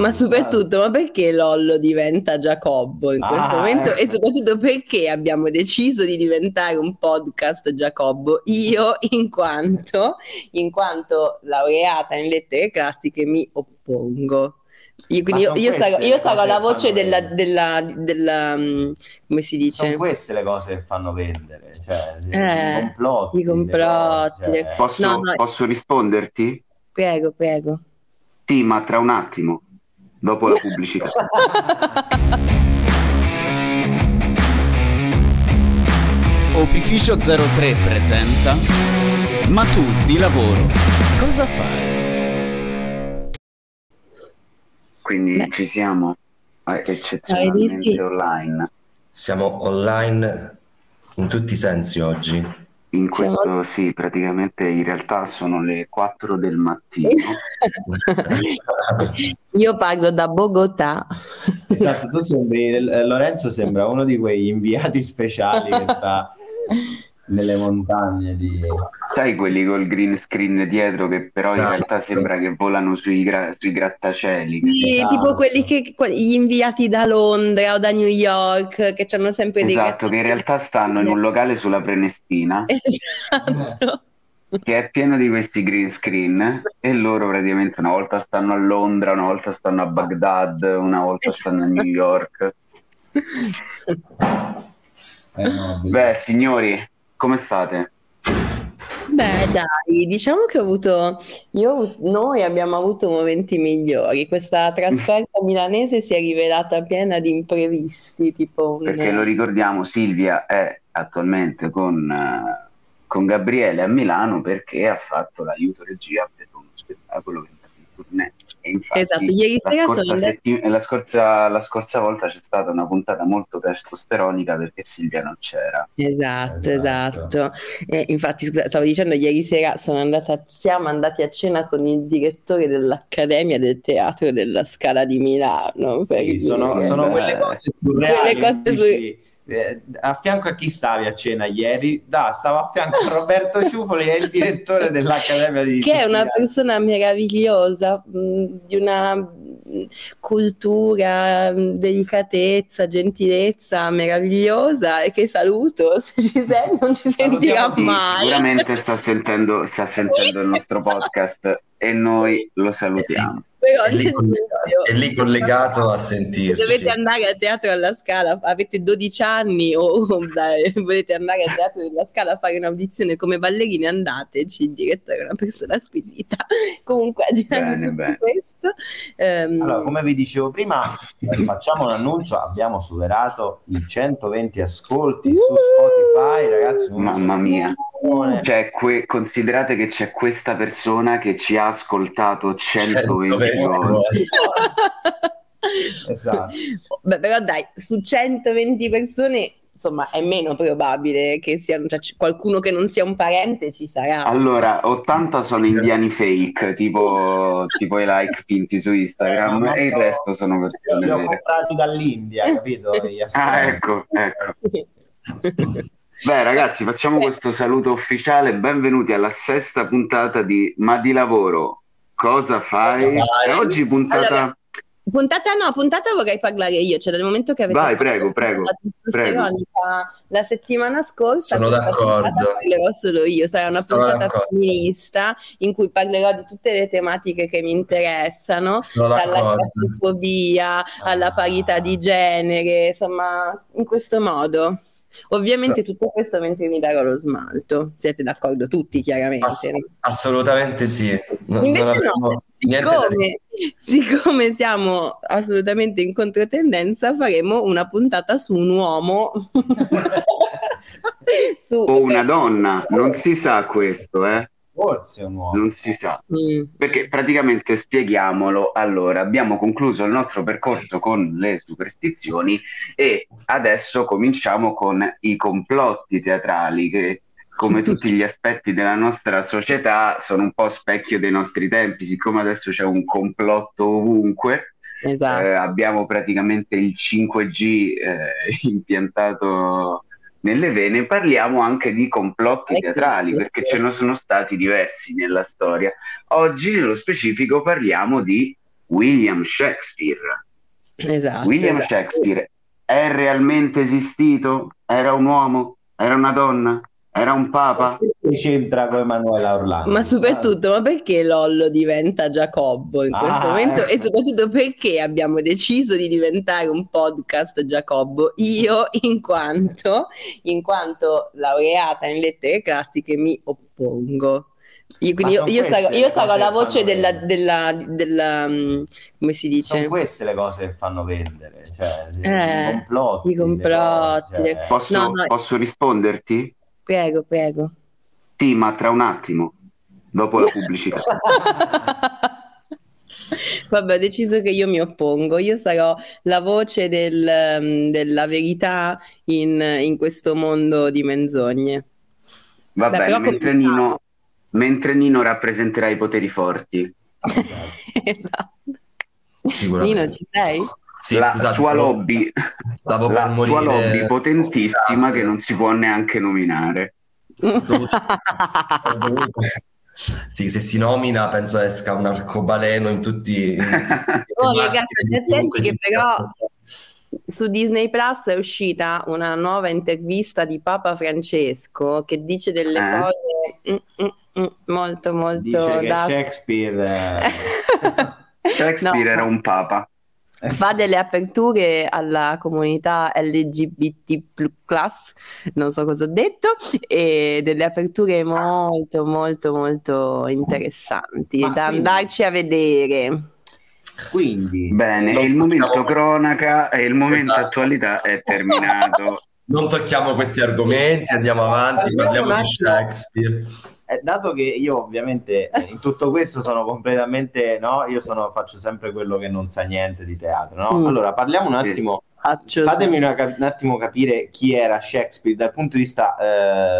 Ma soprattutto, ma perché Lollo diventa Giacobbo in questo Ah, momento? E ecco. soprattutto perché abbiamo deciso di diventare un podcast Giacobbo? Io, in quanto, in quanto laureata in lettere classiche, mi oppongo. Io, quindi io, io sarò, io la voce della, della, della, mm, come si dice? Sono queste le cose che fanno vendere, cioè Eh, i complotti. i complotti, cose, cioè- Posso, No, no. posso risponderti? Prego, prego. Sì, ma tra un attimo, dopo la pubblicità. Opificio 03 presenta Ma tu di lavoro cosa fai? Quindi Beh. ci siamo eh, eccezionalmente online. Siamo online in tutti i sensi oggi. In Siamo- questo sì, praticamente in realtà sono le 4 del mattino. Io parlo da Bogotà. Esatto, tu sembri, Lorenzo sembra uno di quei inviati speciali che sta nelle montagne di... Sai quelli col green screen dietro che però in No. realtà sembra che volano sui, gra- sui grattacieli. Sì, Esatto. tipo quelli che gli inviati da Londra o da New York che hanno sempre dei Esatto, che in realtà stanno in un locale sulla Prenestina Esatto. che è pieno di questi green screen e loro praticamente una volta stanno a Londra, una volta stanno a Baghdad, una volta stanno a New York. Eh, no, Beh, signori, come state? Beh, dai, diciamo che ho avuto, io, noi abbiamo avuto momenti migliori. Questa trasferta milanese si è rivelata piena di imprevisti, tipo un... Perché lo ricordiamo, Silvia è attualmente con, eh, con Gabriele a Milano perché ha fatto l'aiuto regia per uno spettacolo che è in tournée. E infatti Esatto, ieri la sera scorsa, sono andata- setti- la scorsa- la scorsa volta c'è stata una puntata molto testosteronica perché Silvia non c'era. Esatto, Esatto. esatto. E infatti, scusa, stavo dicendo, ieri sera sono andata, siamo andati a cena con il direttore dell'Accademia del Teatro della Scala di Milano. Sì, sono, sono Beh, quelle cose surreali. quelle cose dici, eh, a fianco a chi stavi a cena ieri? Da, stavo a fianco a Roberto Ciufoli, che è il direttore dell'Accademia di che è una persona meravigliosa, mh, di una mh, cultura, mh, delicatezza, gentilezza meravigliosa e che saluto, se ci sei non ci sentirà mai. sicuramente sta sentendo, sta sentendo il nostro podcast e noi lo salutiamo. Però È lì, senso, è lì collegato a sentirci. Dovete andare al teatro alla Scala, avete 12 anni o dai, volete andare al teatro della Scala a fare un'audizione come ballerine, andateci, il direttore è una persona squisita. Comunque, Bene, tutto bene. questo, ehm, Allora, come vi dicevo prima, eh, facciamo un annuncio, abbiamo superato i 120 ascolti su! Spotify, ragazzi. Mamma mia. Cioè, que- considerate che c'è questa persona che ci ha ascoltato 120 Esatto. Beh, però dai, su 120 persone, insomma, è meno probabile che sia cioè, c- qualcuno che non sia un parente ci sarà. Allora, 80 sono indiani fake, tipo, tipo i like finti su Instagram, no, e il resto sono persone Li ho vere. comprati dall'India, capito? Ah, ecco, ecco. Beh, ragazzi, facciamo questo saluto ufficiale. Benvenuti alla sesta puntata di Ma di lavoro. Cosa fai? Cosa fai? E oggi puntata. Allora, Puntata no, puntata vorrei parlare io, cioè dal momento che avete Vai, fatto prego, prego, la settimana scorsa, Sono d'accordo. parlerò solo io, sarà una Sono puntata d'accordo. femminista in cui parlerò di tutte le tematiche che mi interessano, Sono dalla d'accordo. classofobia alla parità di genere, insomma, in questo modo. Ovviamente tutto questo mentre mi darò lo smalto. Siete d'accordo tutti, chiaramente. Ass- assolutamente sì. Non- Invece non no, siccome, siccome siamo assolutamente in controtendenza, faremo una puntata su un uomo. Su- O una donna, non si sa questo, eh? Forse un uomo. Non si sa. Mm. Perché praticamente spieghiamolo. Allora, abbiamo concluso il nostro percorso con le superstizioni e adesso cominciamo con i complotti teatrali che come tutti gli aspetti della nostra società sono un po' specchio dei nostri tempi, siccome adesso c'è un complotto ovunque, Esatto. eh, abbiamo praticamente il 5G eh, impiantato nelle vene, parliamo anche di complotti Ecco. teatrali, perché ce ne sono stati diversi nella storia. Oggi, nello specifico, parliamo di William Shakespeare. Esatto. William esatto. Shakespeare è realmente esistito? Era un uomo? Era una donna? Era un papa? Che c'entra con Emanuela Orlando? Ma soprattutto, ma perché Lollo diventa Giacobbo in questo Ah, momento? ecco. E soprattutto perché abbiamo deciso di diventare un podcast Giacobbo? Io, in quanto, in quanto laureata in lettere classiche, mi oppongo. Io, quindi io, sono io sarò, io sarò la voce della, della, della, mm, come si dice? Sono queste le cose che fanno vendere, cioè Eh, i complotti. i complotti, cose, cioè- Posso, No, no. posso risponderti? Prego, prego. Sì, ma tra un attimo, dopo la pubblicità. Vabbè, ho deciso che io mi oppongo. Io sarò la voce del, mm, della verità in, in questo mondo di menzogne. Va Beh, bene, mentre. Nino, mentre Nino rappresenterà i poteri forti. esatto. Sicuramente. Nino, ci sei? Sì, la scusate, sua lobby, stavo per la morire. sua lobby potentissima che non si può neanche nominare. Dovuto- Sì, se si nomina penso esca un arcobaleno in tutti, in tutti i Oh, ragazzi, che però-. Su Disney Plus è uscita una nuova intervista di Papa Francesco che dice delle Eh? cose mm, mm, mm, molto, molto Dice che da... Shakespeare Shakespeare No. era un papa. Fa delle aperture alla comunità LGBT+, non so cosa ho detto, e delle aperture molto, molto, molto interessanti Ma da quindi- andarci a vedere. quindi Bene, il momento cronaca e il momento Esatto. attualità è terminato. Non tocchiamo questi argomenti, andiamo avanti, Parliamo di. Shakespeare. Eh, dato che io ovviamente eh, in tutto questo sono completamente no, io sono, faccio sempre quello che non sa niente di teatro, no? Mm. Allora parliamo un attimo, fatemi una un attimo capire chi era Shakespeare dal punto di vista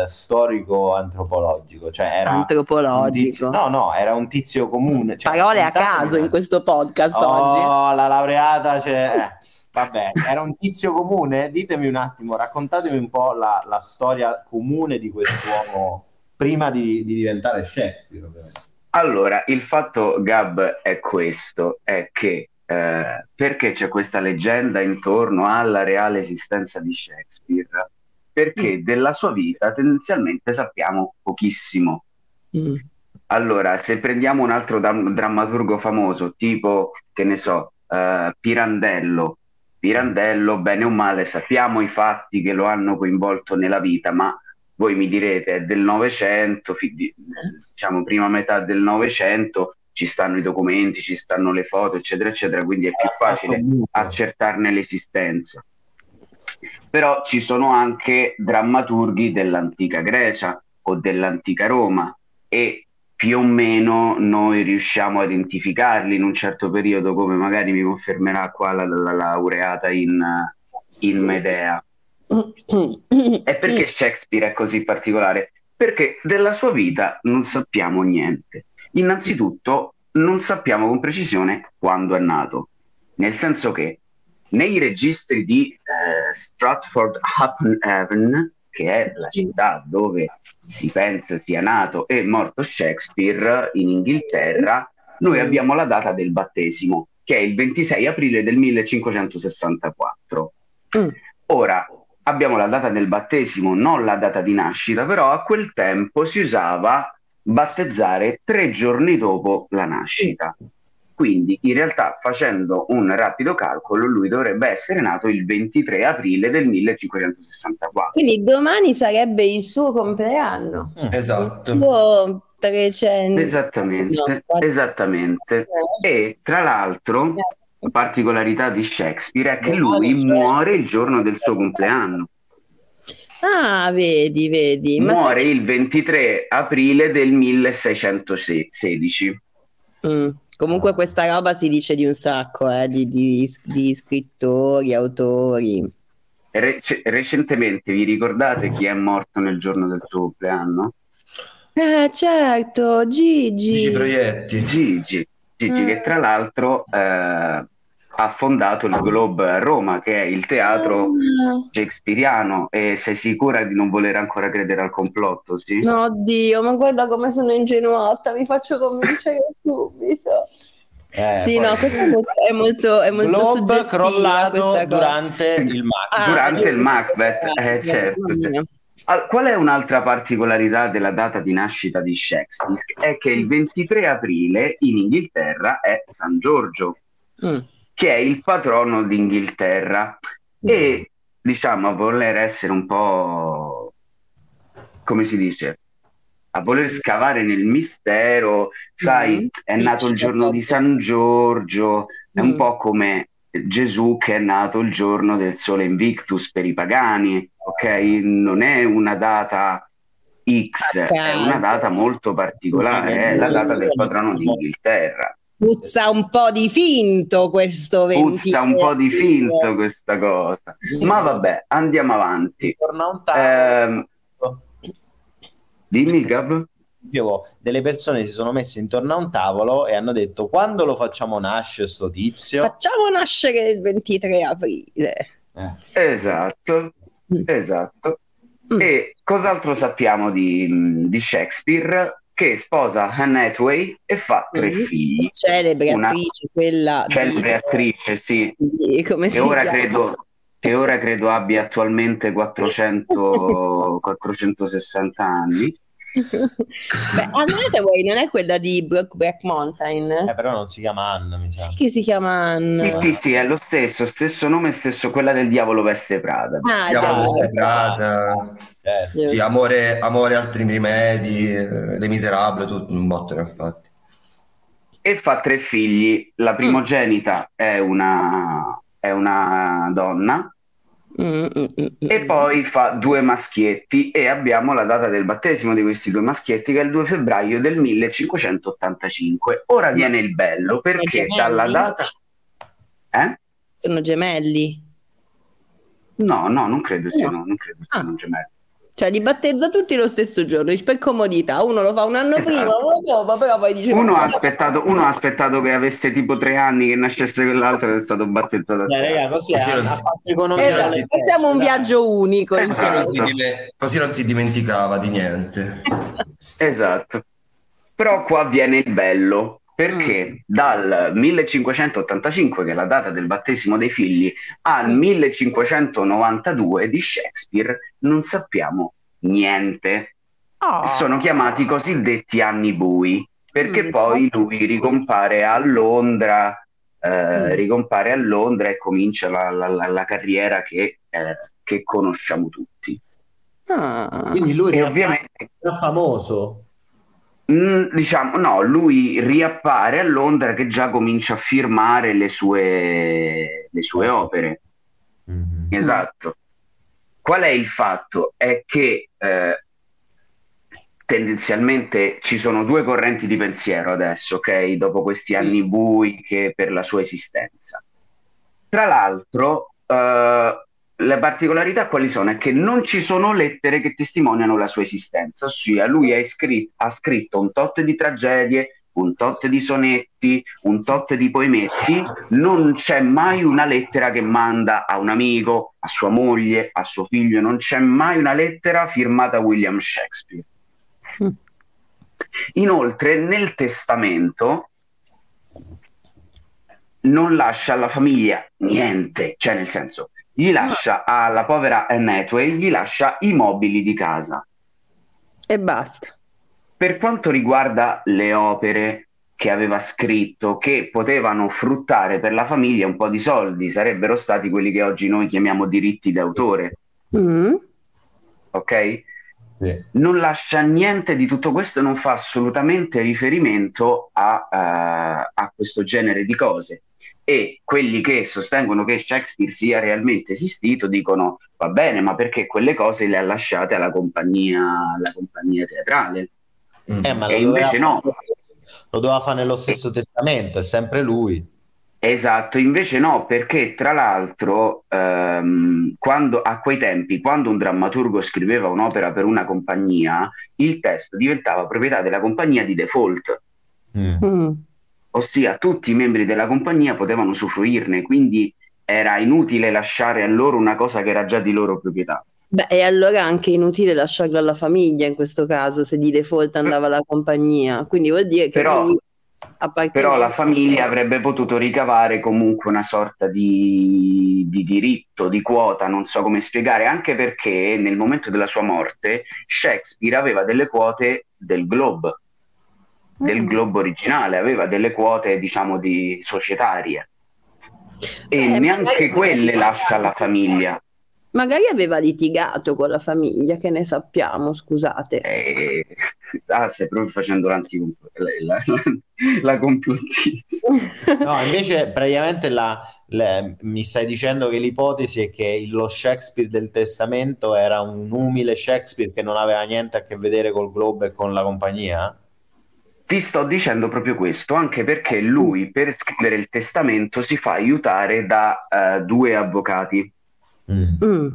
eh, storico-antropologico, cioè era antropologico. tizio, no, no, era un tizio comune. cioè, Parole a caso in questo podcast Oh, oggi. la laureata, cioè, eh, vabbè, era un tizio comune? Ditemi un attimo, raccontatemi un po' la, la storia comune di quest'uomo prima di, di diventare Shakespeare, ovviamente. Allora, il fatto, Gab, è questo, è che eh, perché c'è questa leggenda intorno alla reale esistenza di Shakespeare? Perché della sua vita tendenzialmente sappiamo pochissimo. Mm. Allora, se prendiamo un altro dam- drammaturgo famoso, tipo, che ne so, eh, Pirandello, Pirandello, bene o male, sappiamo i fatti che lo hanno coinvolto nella vita, ma voi mi direte, è del Novecento, fi- di- diciamo prima metà del Novecento, ci stanno i documenti, ci stanno le foto, eccetera, eccetera, quindi è più facile accertarne l'esistenza. Però ci sono anche drammaturghi dell'antica Grecia o dell'antica Roma e più o meno noi riusciamo a identificarli in un certo periodo, come magari mi confermerà qua la, la- la laureata in, in Medea. E perché Shakespeare è così particolare? Perché della sua vita non sappiamo niente. Innanzitutto non sappiamo con precisione quando è nato, nel senso che nei registri di eh, Stratford upon Avon, che è la città dove si pensa sia nato e morto Shakespeare in Inghilterra, noi abbiamo la data del battesimo, che è il 26 aprile del 1564. Mm. Ora, abbiamo la data del battesimo, non la data di nascita, però a quel tempo si usava battezzare tre giorni dopo la nascita. Quindi, in realtà, facendo un rapido calcolo, lui dovrebbe essere nato il 23 aprile del 1564. Quindi domani sarebbe il suo compleanno. Esatto. Suo 300. Esattamente, No, esattamente. E tra l'altro, particolarità di Shakespeare è che No, lui cioè- muore il giorno del suo compleanno. Ah, vedi, vedi. Ma Muore sai- il 23 aprile del 1616. Mm. Comunque questa roba si dice di un sacco, eh, di, di- di scrittori, autori. Rec- recentemente vi ricordate chi è morto nel giorno del suo compleanno? Eh, certo, Gigi. Gigi Proietti. Gigi, Gigi Mm. che tra l'altro eh, ha fondato il Globe a Roma, che è il teatro Ah. shakespeariano. E sei sicura di non voler ancora credere al complotto? Sì? No, Dio, ma guarda come sono ingenuata, mi faccio convincere subito. Eh, Sì, poi- no, questo è molto, è molto, è molto Globe crollato durante il match. Ah, Durante il Macbeth, eh, Eh, certo. Qual è un'altra particolarità della data di nascita di Shakespeare? È che il 23 aprile in Inghilterra è San Giorgio, Mm. che è il patrono d'Inghilterra. E diciamo a voler essere un po' come si dice? A voler scavare nel mistero, sai, Mhm. è nato il giorno di San Giorgio, è un Mm. po' come Gesù che è nato il giorno del sole Invictus per i pagani, ok? Non è una data X, è una data molto particolare, è la data del patrono d'Inghilterra. Puzza un po' di finto questo 23 Puzza un po' di finto questa cosa. Ma vabbè, andiamo avanti. Torna un tavolo. Ehm, dimmi, Gab? Dicevo, delle persone si sono messe intorno a un tavolo e hanno detto quando lo facciamo nascere sto tizio? Facciamo nascere il 23 aprile. Eh. Esatto, Mm. esatto. Mm. E cos'altro sappiamo di, di Shakespeare? Che sposa Anne Hathaway e fa tre Mm. figli. Celebre Una- attrice, quella di- Celebre attrice, sì, di- come che si ora chiama? credo, che ora credo abbia attualmente 400, 460 anni. Beh, Anne Hathaway non è quella di Brokeback Mountain? Eh, però non si chiama Anna, mi sa. Sì che si chiama Anne. Sì, sì, sì, è lo stesso, stesso nome, stesso quella del Diavolo Veste Prada. Ah, Diavolo. Veste Prada. Certo. Sì, amore, amore altri rimedi, eh, Le Miserabili, tutto un botto ne ha fatti. E fa tre figli. La primogenita è una, è una donna, Mm, mm, mm, mm. E poi fa due maschietti e abbiamo la data del battesimo di questi due maschietti che è il 2 febbraio del 1585. Ora viene il bello perché dalla data... Eh? Sono gemelli. No, no, non credo siano, No. non credo Ah. siano gemelli. Cioè, li battezza tutti lo stesso giorno, per comodità. Uno lo fa un anno Esatto. prima, uno dopo, però poi dice... Uno ha, aspettato, uno ha aspettato che avesse tipo tre anni che nascesse quell'altro ed è stato battezzato. Eh, tre raga, così Così ha, si- fatto economia. Esatto, alle facciamo un viaggio unico Eh, Così non, si dime- così non si dimenticava di niente. Esatto. Però qua viene il bello, perché dal 1585, che è la data del battesimo dei figli, al 1592 di Shakespeare non sappiamo niente. Oh. Sono chiamati i cosiddetti anni bui, perché Mm. poi lui ricompare a Londra, eh, Mm. ricompare a Londra e comincia la, la- la- la carriera che, eh, che conosciamo tutti. Ah. Quindi lui era ovviamente era famoso. Mm, diciamo, no, lui riappare a Londra che già comincia a firmare le sue, le sue opere. Esatto. Qual è il fatto? È che eh, tendenzialmente ci sono due correnti di pensiero adesso, ok? Dopo questi anni bui che per la sua esistenza. Tra l'altro, eh, le particolarità quali sono? È che non ci sono lettere che testimoniano la sua esistenza, ossia lui ha, iscri- ha scritto un tot di tragedie, un tot di sonetti, un tot di poemetti, non c'è mai una lettera che manda a un amico, a sua moglie, a suo figlio, non c'è mai una lettera firmata William Shakespeare. Inoltre, nel testamento non lascia alla famiglia niente, cioè nel senso, gli lascia alla povera Anne Hathaway, gli lascia i mobili di casa. E basta. Per quanto riguarda le opere che aveva scritto, che potevano fruttare per la famiglia un po' di soldi, sarebbero stati quelli che oggi noi chiamiamo diritti d'autore, Mm. ok? Non lascia niente di tutto questo, non fa assolutamente riferimento a, eh, a questo genere di cose. E quelli che sostengono che Shakespeare sia realmente esistito dicono va bene, ma perché quelle cose le ha lasciate alla compagnia, alla compagnia teatrale? Mm. Eh, ma E invece doveva, no. lo doveva fare nello stesso testamento, è sempre lui. Esatto, invece no, perché tra l'altro ehm, quando, a quei tempi, quando un drammaturgo scriveva un'opera per una compagnia, il testo diventava proprietà della compagnia di default, Mm. ossia tutti i membri della compagnia potevano usufruirne, quindi era inutile lasciare a loro una cosa che era già di loro proprietà. Beh, e allora anche inutile lasciarlo alla famiglia in questo caso, se di default andava alla compagnia. Quindi vuol dire che Però- lui Però la famiglia avrebbe potuto ricavare comunque una sorta di, di, diritto, di quota, non so come spiegare, anche perché nel momento della sua morte Shakespeare aveva delle quote del Globe, del mm. Globe originale, aveva delle quote diciamo di societarie e eh, neanche quelle lascia alla famiglia. Magari aveva litigato con la famiglia, che ne sappiamo, scusate. Eh, ah, stai proprio facendo l'anticomplottista. La, la, la complottista. No, invece praticamente la, la, mi stai dicendo che l'ipotesi è che lo Shakespeare del testamento era un umile Shakespeare che non aveva niente a che vedere col Globo e con la compagnia? Ti sto dicendo proprio questo, anche perché lui per scrivere il testamento si fa aiutare da uh, due avvocati Mm. mm.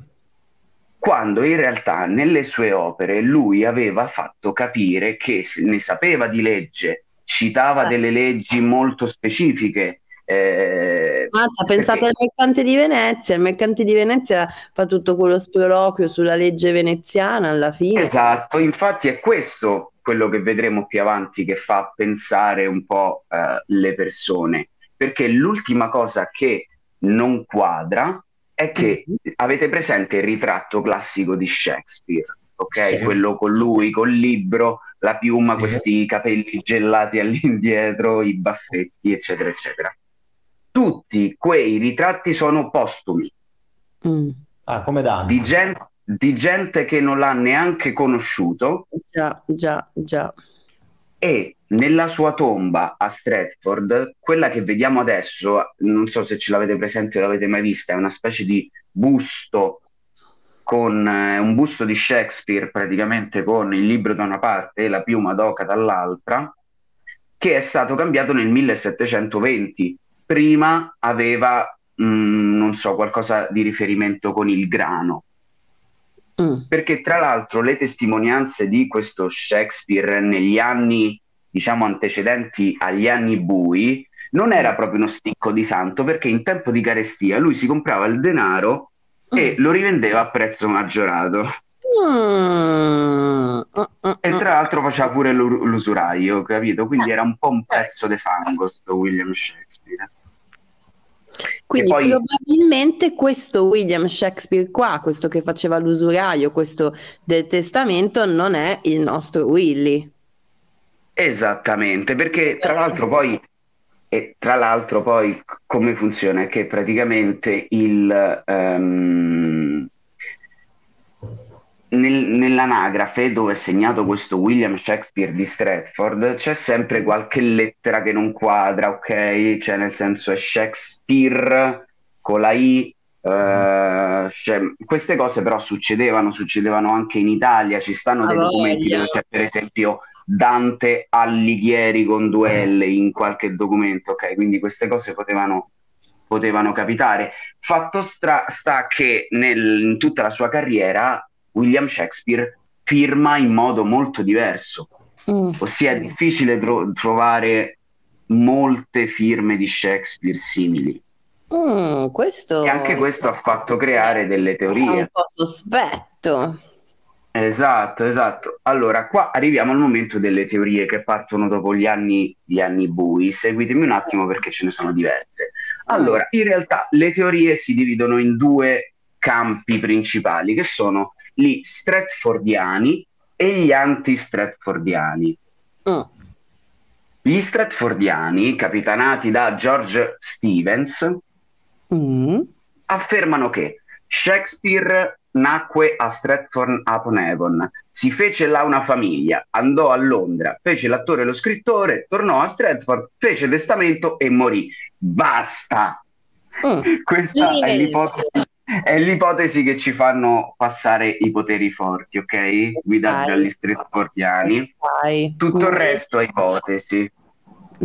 Quando in realtà nelle sue opere lui aveva fatto capire che ne sapeva di legge, citava ah. delle leggi molto specifiche. Eh, Mazza, pensate perché... al mercante di Venezia, il mercante di Venezia fa tutto quello sproloquio sulla legge veneziana alla fine. Esatto, infatti è questo quello che vedremo più avanti che fa pensare un po' eh, le persone, perché l'ultima cosa che non quadra è che mm-hmm. avete presente il ritratto classico di Shakespeare, ok? Sì. Quello con lui, col libro, la piuma, sì. questi capelli gelati all'indietro, i baffetti, eccetera, eccetera. Tutti quei ritratti sono postumi. Mm. Ah, come da? Di gente, di gente che non l'ha neanche conosciuto. Già, già, già. E nella sua tomba a Stratford, quella che vediamo adesso, non so se ce l'avete presente o l'avete mai vista, è una specie di busto con eh, un busto di Shakespeare praticamente con il libro da una parte e la piuma d'oca dall'altra, che è stato cambiato nel 1720. Prima aveva, mh, mm, non so, qualcosa di riferimento con il grano. Mm. Perché tra l'altro le testimonianze di questo Shakespeare negli anni diciamo antecedenti agli anni bui, non era proprio uno sticco di santo perché in tempo di carestia lui si comprava il denaro mm. e lo rivendeva a prezzo maggiorato. Mm. E tra l'altro faceva pure l'usuraio, capito? Quindi era un po' un pezzo di fango sto William Shakespeare. Quindi poi... probabilmente questo William Shakespeare qua, questo che faceva l'usuraio, questo del testamento, non è il nostro Willy. Esattamente, perché tra l'altro poi, e tra l'altro poi come funziona? È che praticamente il, um, nel, nell'anagrafe dove è segnato questo William Shakespeare di Stratford c'è sempre qualche lettera che non quadra, ok? Cioè nel senso è Shakespeare con la I. Uh, cioè, queste cose però succedevano, succedevano anche in Italia, ci stanno dei documenti dove c'è per esempio Dante Alighieri con due L in qualche documento, ok? Quindi queste cose potevano, potevano capitare. Fatto stra- sta che nel, in tutta la sua carriera William Shakespeare firma in modo molto diverso, mm. ossia è difficile tro- trovare molte firme di Shakespeare simili. Mm, questo... E anche questo ha fatto creare delle teorie. È un po' sospetto. Esatto, esatto. Allora, qua arriviamo al momento delle teorie che partono dopo gli anni, gli anni bui. Seguitemi un attimo perché ce ne sono diverse. Allora, in realtà le teorie si dividono in due campi principali, che sono gli Stratfordiani e gli anti-Stratfordiani. Oh. Gli Stratfordiani, capitanati da George Stevens, mm. affermano che Shakespeare nacque a Stratford upon Avon. Si fece là una famiglia, andò a Londra, fece l'attore e lo scrittore, tornò a Stratford, fece testamento e morì. Basta! Mm. Questa è l'ipotesi, è l'ipotesi, che ci fanno passare i poteri forti, ok? Guidati dagli Stratfordiani. Tutto il resto è ipotesi.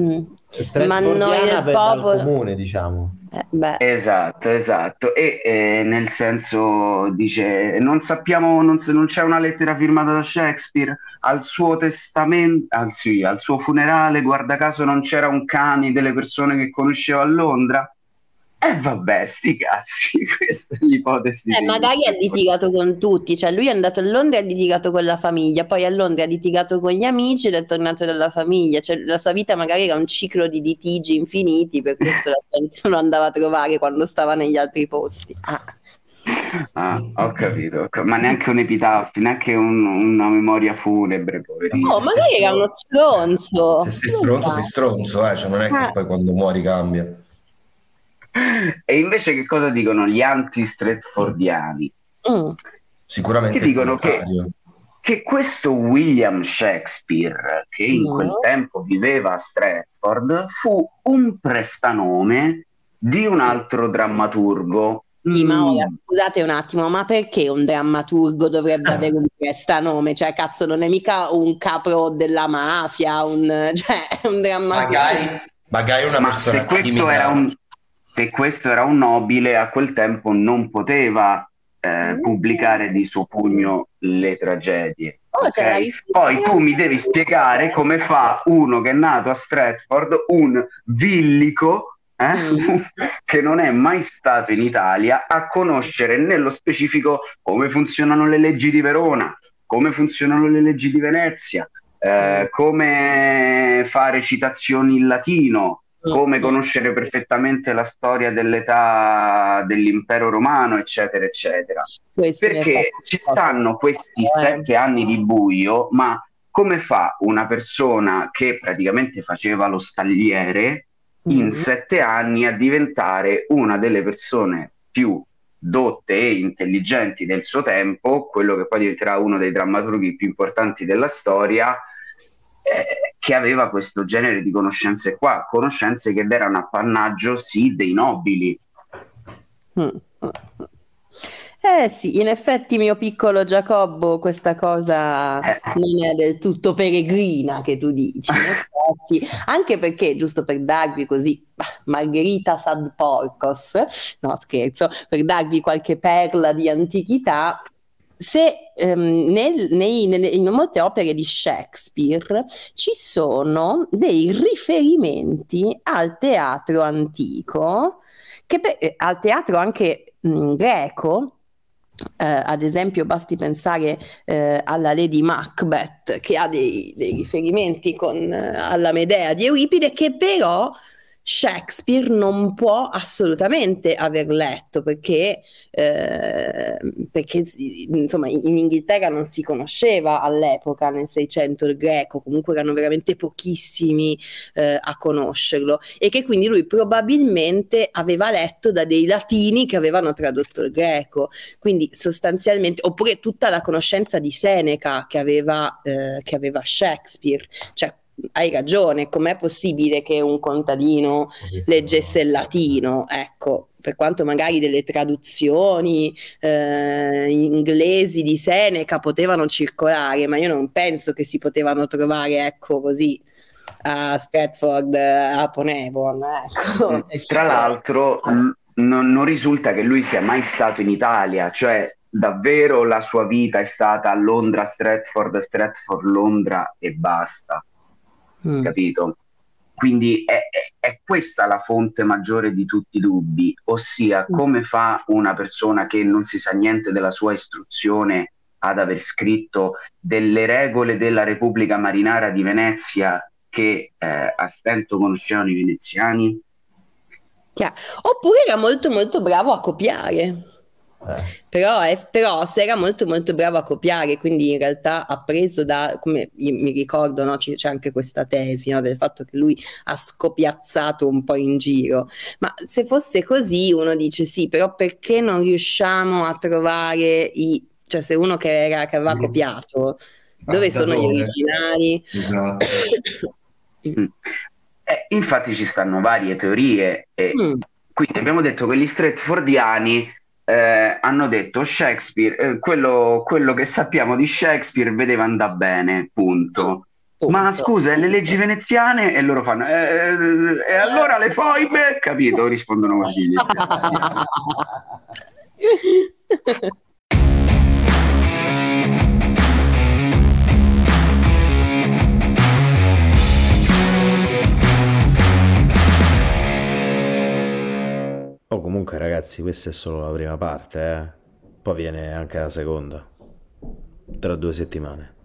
Mm. Ma noi del popolo comune, diciamo. Eh, esatto, esatto. E eh, nel senso dice: Non sappiamo, non, non, c'è una lettera firmata da Shakespeare al suo testamento, anzi, al suo funerale. Guarda caso, non c'era un cane delle persone che conosceva a Londra. Eh vabbè, sti cazzi, questa è l'ipotesi. Eh, magari ha litigato con tutti, cioè lui è andato a Londra e ha litigato con la famiglia, poi a Londra ha litigato con gli amici ed è tornato dalla famiglia, cioè la sua vita magari era un ciclo di litigi infiniti, per questo la gente non lo andava a trovare quando stava negli altri posti. Ah. Ah, ho capito, ma neanche un epitaffio, neanche un- una memoria funebre, poverino. Oh, magari era uno stronzo. Se sei stronzo, sei stronzo, eh, cioè non è che Ah. poi quando muori cambia. E invece che cosa dicono gli anti-Stratfordiani? Mm. Sicuramente Che dicono che-. Che questo William Shakespeare, che in No. quel tempo viveva a Stratford, fu un prestanome di un altro drammaturgo. Sì, ma ora Mm. scusate un attimo, ma perché un drammaturgo dovrebbe Eh. avere un prestanome? Cioè, cazzo, non è mica un capro della mafia, un, cioè, un drammaturgo. Magari, magari una Ma persona se questo, era un, se questo era un nobile, a quel tempo non poteva eh, Mm. pubblicare di suo pugno le tragedie. Oh, c'è ok? la risposta. Poi tu mi devi spiegare come fa uno che è nato a Stratford, un villico, eh, Mm. che non è mai stato in Italia, a conoscere nello specifico come funzionano le leggi di Verona, come funzionano le leggi di Venezia, eh, come fare citazioni in latino, come conoscere perfettamente la storia dell'età dell'impero romano, eccetera, eccetera. Questo Perché ci stanno questi eh. sette anni di buio, ma come fa una persona che praticamente faceva lo stagliere in Mm. sette anni a diventare una delle persone più dotte e intelligenti del suo tempo, quello che poi diventerà uno dei drammaturghi più importanti della storia, eh, che aveva questo genere di conoscenze qua, conoscenze che erano appannaggio sì dei nobili. Mm. Eh sì, in effetti, mio piccolo Giacobbo, questa cosa Eh. non è del tutto peregrina che tu dici, in effetti, anche perché, giusto per darvi così, Margherita Sad Porcos, no scherzo, per darvi qualche perla di antichità, se ehm, nel- nei- nelle- in molte opere di Shakespeare ci sono dei riferimenti al teatro antico, per- eh, al teatro anche mh, greco, eh, ad esempio, basti pensare eh, alla Lady Macbeth, che ha dei, dei riferimenti con, eh, alla Medea di Euripide, che però Shakespeare non può assolutamente aver letto perché, eh, perché insomma, in in Inghilterra non si conosceva all'epoca, nel 600, il greco, comunque erano veramente pochissimi eh, a conoscerlo e che quindi lui probabilmente aveva letto da dei latini che avevano tradotto il greco. Quindi sostanzialmente, oppure tutta la conoscenza di Seneca che aveva, eh, che aveva Shakespeare. Cioè, hai ragione, com'è possibile che un contadino leggesse il latino? Ecco, per quanto magari delle traduzioni eh, inglesi di Seneca potevano circolare, ma io non penso che si potevano trovare, ecco, così a Stratford a Ponevon, ecco. E tra l'altro n- non, non risulta che lui sia mai stato in Italia, cioè davvero la sua vita è stata a Londra, Stratford, Stratford, Londra e basta, Mm. capito? Quindi è, è- è questa la fonte maggiore di tutti i dubbi, ossia Mm. come fa una persona che non si sa niente della sua istruzione ad aver scritto delle regole della Repubblica Marinara di Venezia che eh, a stento conoscevano i veneziani? Chiaro. Oppure era molto molto bravo a copiare. Eh. Però, è- però se era molto molto bravo a copiare, quindi in realtà ha preso da, come mi ricordo, no, c'è anche questa tesi no, del fatto che lui ha scopiazzato un po' in giro. Ma se fosse così, uno dice sì, però perché non riusciamo a trovare i, cioè se uno che, era, che aveva copiato, Ah, dove da sono gli dove? originali? Esatto. Eh, infatti ci stanno varie teorie e Mm. quindi abbiamo detto che gli Stratfordiani eh, hanno detto Shakespeare, eh, quello, quello che sappiamo di Shakespeare vedeva andare bene, punto. Ma Punto. scusa, e le leggi veneziane? E loro fanno, "Eh, e allora le foibe? Capito? Rispondono così. Oh, comunque ragazzi, questa è solo la prima parte, eh. Poi viene anche la seconda, tra due settimane.